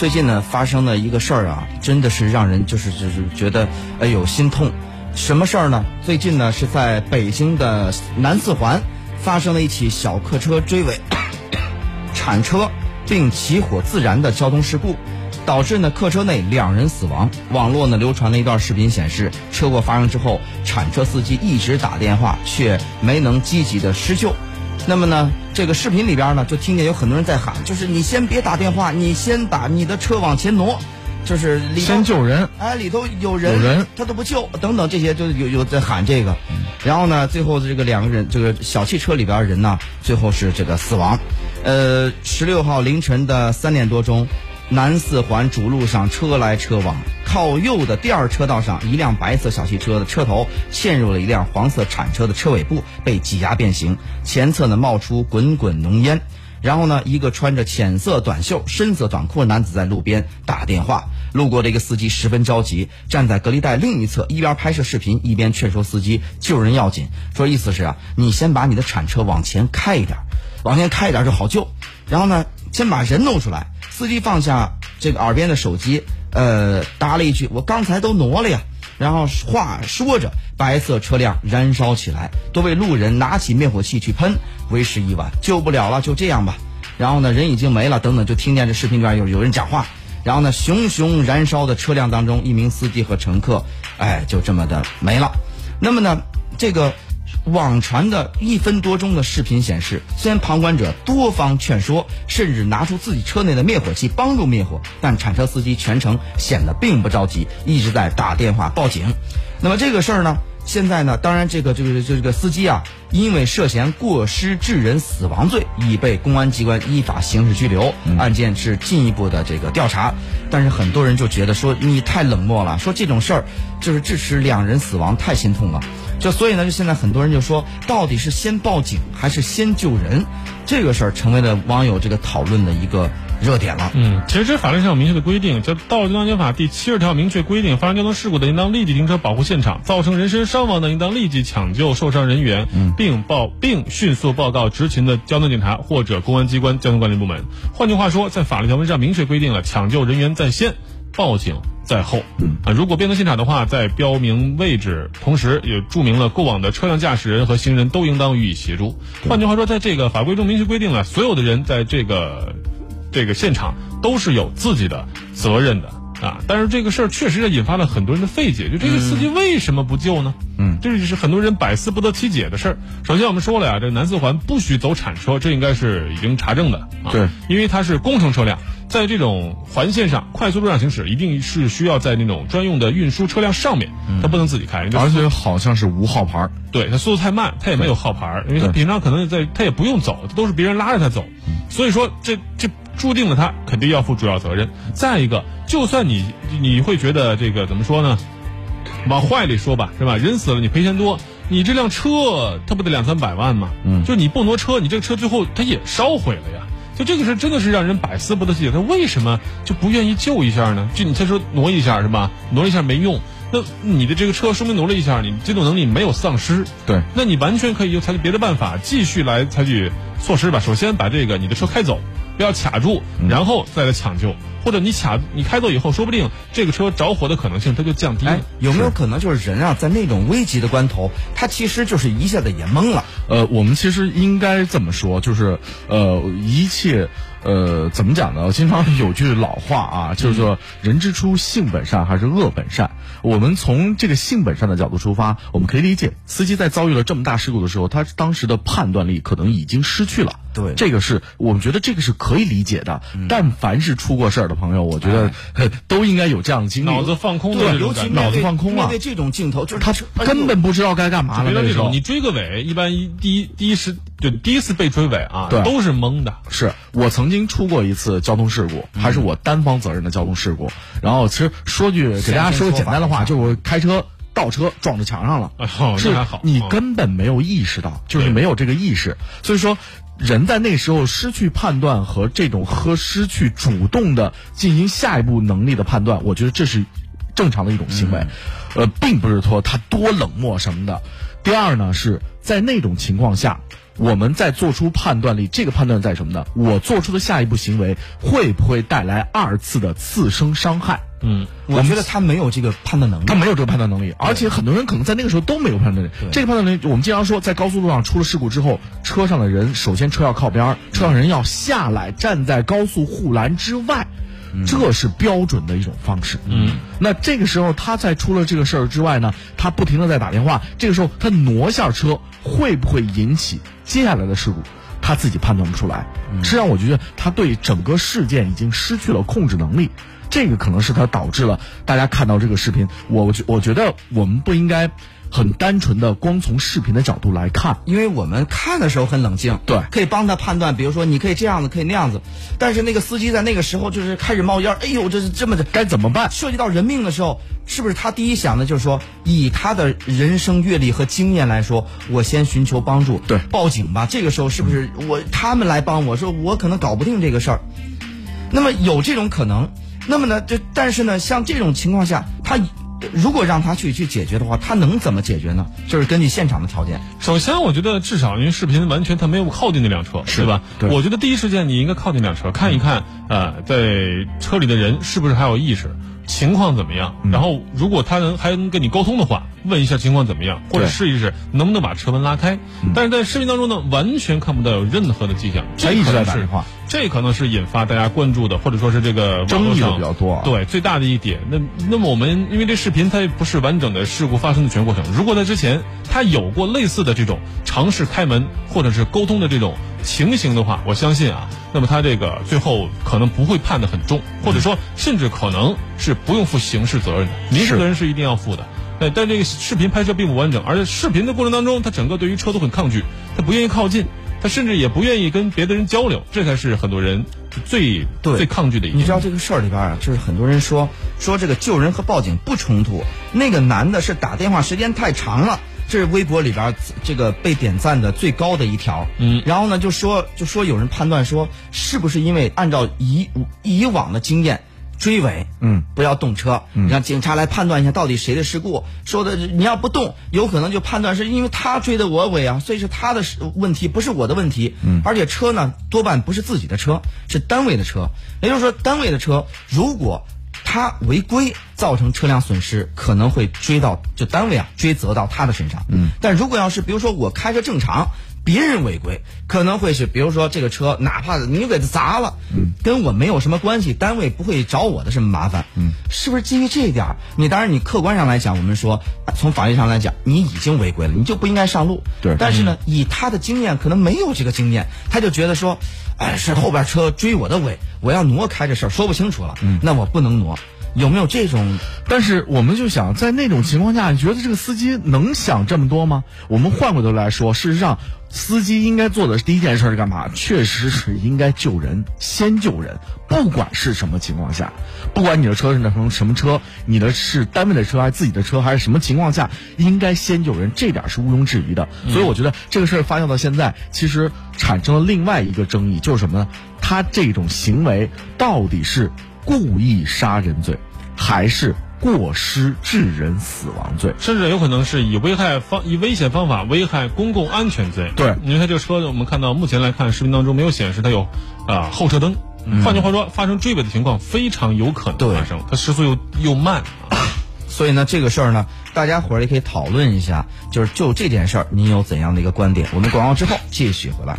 最近呢发生的一个事儿啊，真的是让人就是就是觉得哎呦心痛。什么事儿呢？最近呢是在北京的南四环发生了一起小客车追尾、铲车并起火自燃的交通事故，导致呢客车内两人死亡。网络呢流传了一段视频，显示车祸发生之后，铲车司机一直打电话，却没能积极的施救。那么呢，这个视频里边呢，就听见有很多人在喊，就是你先别打电话，你先把你的车往前挪，就是里头先救人。哎，里头有人，有人他都不救，等等这些就有有在喊这个。然后呢，最后这个两个人，这个小汽车里边人呢，最后是这个死亡。呃，十六号凌晨的三点多钟，南四环主路上车来车往，靠右的第二车道上，一辆白色小汽车的车头陷入了一辆黄色铲车的车尾部，被挤压变形，前侧呢冒出滚滚浓烟。然后呢，一个穿着浅色短袖、深色短裤的男子在路边打电话。路过的一个司机十分着急，站在隔离带另一侧，一边拍摄视频，一边劝说司机救人要紧。说意思是啊，你先把你的铲车往前开一点，往前开一点就好救。然后呢，先把人弄出来。司机放下这个耳边的手机，呃，答了一句：“我刚才都挪了呀。”然后话说着，白色车辆燃烧起来，多位路人拿起灭火器去喷，为时已晚，救不了了，就这样吧。然后呢，人已经没了，等等，就听见这视频里边有有人讲话。然后呢，熊熊燃烧的车辆当中，一名司机和乘客，哎，就这么的没了。那么呢，这个网传的一分多钟的视频显示，虽然旁观者多方劝说，甚至拿出自己车内的灭火器帮助灭火，但铲车司机全程显得并不着急，一直在打电话报警。那么这个事儿呢？现在呢，当然这个这个这个司机啊，因为涉嫌过失致人死亡罪，已被公安机关依法刑事拘留，案件是进一步的这个调查。但是很多人就觉得说你太冷漠了，说这种事儿就是致使两人死亡，太心痛了。就所以呢，就现在很多人就说，到底是先报警还是先救人？这个事儿成为了网友这个讨论的一个热点了。嗯，其实这法律上有明确的规定，叫《道路交通安全法》第七十条明确规定，发生交通事故的，应当立即停车保护现场；造成人身伤亡的，应当立即抢救受伤人员，并报并迅速报告执勤的交通警察或者公安机关交通管理部门。换句话说，在法律条文上明确规定了抢救人员在先，报警在后。啊，如果变更现场的话，在标明位置，同时也注明了过往的车辆驾驶人和行人都应当予以协助。换句话说，在这个法规中明确规定了，所有的人在这个这个现场都是有自己的责任的啊。但是这个事儿确实也引发了很多人的费解，就这个司机为什么不救呢？嗯，这就是很多人百思不得其解的事儿。首先我们说了呀，这南四环不许走铲车，这应该是已经查证的啊。对，因为它是工程车辆。在这种环线上快速路上行驶，一定是需要在那种专用的运输车辆上面，它不能自己开，而且好像是无号牌。对，它速度太慢，它也没有号牌，因为它平常可能在，它也不用走，都是别人拉着它走，所以说这这注定了它肯定要负主要责任。再一个，就算你你会觉得这个怎么说呢？往坏里说吧，是吧？人死了你赔钱多，你这辆车它不得两三百万吗？嗯，就你不挪车，你这个车最后它也烧毁了呀。就这个事真的是让人百思不得其解，他为什么就不愿意救一下呢？就你他说挪一下是吧？挪一下没用，那你的这个车说明挪了一下，你机动能力没有丧失。对，那你完全可以用采取别的办法，继续来采取措施吧。首先把这个你的车开走，不要卡住，然后再来抢救。或者你卡你开走以后，说不定这个车着火的可能性它就降低了。有没有可能就是人啊，在那种危急的关头，他其实就是一下子也懵了。呃，我们其实应该这么说，就是呃，一切呃，怎么讲呢？经常有句老话啊，就是说人之初性本善还是恶本善。我们从这个性本善的角度出发，我们可以理解，司机在遭遇了这么大事故的时候，他当时的判断力可能已经失去了。对，这个是我们觉得这个是可以理解的。但凡是出过事儿的朋友，我觉得 都应该有这样的经历，脑子放空对，尤其脑子放空了。面对这种镜头，就是他根本不知道该干嘛了。这种你追个尾，一般一第一第一时就第一次被追尾啊，对，都是懵的。是我曾经出过一次交通事故，还是我单方责任的交通事故。然后其实说句给大家说个简单的话，就是我开车倒车撞到墙上了，是你根本没有意识到，就是没有这个意识。所以说。人在那时候失去判断和这种和失去主动的进行下一步能力的判断，我觉得这是正常的一种行为，呃，并不是说他多冷漠什么的。第二呢，是在那种情况下，我们在做出判断力，这个判断在什么呢？我做出的下一步行为会不会带来二次的次生伤害？嗯，我觉得他没有这个判断能力，他没有这个判断能力，而且很多人可能在那个时候都没有判断能力。这个判断能力，我们经常说，在高速路上出了事故之后，车上的人首先车要靠边，车上人要下来，站在高速护栏之外，这是标准的一种方式。嗯，那这个时候他在出了这个事儿之外呢，他不停的在打电话，这个时候他挪下车，会不会引起接下来的事故？他自己判断不出来。实际上，我觉得他对整个事件已经失去了控制能力。这个可能是它导致了大家看到这个视频，我觉我觉得我们不应该很单纯的光从视频的角度来看，因为我们看的时候很冷静，对，可以帮他判断，比如说你可以这样子，可以那样子，但是那个司机在那个时候就是开始冒烟，哎呦，这是这么的，该怎么办？涉及到人命的时候，是不是他第一想的就是说，以他的人生阅历和经验来说，我先寻求帮助，对，报警吧。这个时候是不是我他们来帮我说，我可能搞不定这个事儿，那么有这种可能。那么呢，就但是呢，像这种情况下，他如果让他去去解决的话，他能怎么解决呢？就是根据现场的条件。首先，我觉得至少因为视频完全他没有靠近那辆车，是吧？对。我觉得第一时间你应该靠近辆车，看一看，呃，在车里的人是不是还有意识。情况怎么样？然后如果他能还能跟你沟通的话，问一下情况怎么样，或者试一试能不能把车门拉开。但是在视频当中呢，完全看不到有任何的迹象。他一直在打电话，这可能是引发大家关注的，或者说是这个争议的比较多。对，最大的一点。那那么我们因为这视频它不是完整的事故发生的全过程，如果在之前他有过类似的这种尝试开门或者是沟通的这种。情形的话，我相信啊，那么他这个最后可能不会判的很重，或者说甚至可能是不用负刑事责任的，民事责任是一定要负的。哎，但这个视频拍摄并不完整，而且视频的过程当中，他整个对于车都很抗拒，他不愿意靠近，他甚至也不愿意跟别的人交流，这才是很多人最最抗拒的一点。你知道这个事儿里边啊，就是很多人说说这个救人和报警不冲突，那个男的是打电话时间太长了。这是微博里边这个被点赞的最高的一条，嗯，然后呢就说就说有人判断说是不是因为按照以以往的经验追尾，嗯，不要动车，让警察来判断一下到底谁的事故。说的你要不动，有可能就判断是因为他追的我尾啊，所以是他的问题，不是我的问题。嗯，而且车呢多半不是自己的车，是单位的车，也就是说单位的车如果。他违规造成车辆损失，可能会追到就单位啊追责到他的身上。嗯，但如果要是比如说我开车正常，别人违规，可能会是比如说这个车哪怕你给他砸了，嗯，跟我没有什么关系，单位不会找我的什么麻烦。嗯，是不是基于这一点？你当然你客观上来讲，我们说从法律上来讲，你已经违规了，你就不应该上路。对，但是呢，以他的经验可能没有这个经验，他就觉得说。哎，是后边车追我的尾，我要挪开这事儿说不清楚了。嗯，那我不能挪，有没有这种？但是我们就想，在那种情况下，你觉得这个司机能想这么多吗？我们换过头来说，事实上。司机应该做的第一件事是干嘛？确实是应该救人，先救人。不管是什么情况下，不管你的车是那什什么车，你的是单位的车还是自己的车，还是什么情况下，应该先救人，这点是毋庸置疑的。所以我觉得这个事儿发酵到现在，其实产生了另外一个争议，就是什么呢？他这种行为到底是故意杀人罪，还是？过失致人死亡罪，甚至有可能是以危害方以危险方法危害公共安全罪。对，因为他这个车，我们看到目前来看，视频当中没有显示它有啊后车灯。换句话说，发生追尾的情况非常有可能发生。它时速又又慢，所以呢，这个事儿呢，大家伙儿也可以讨论一下，就是就这件事儿，您有怎样的一个观点？我们广告之后继续回来。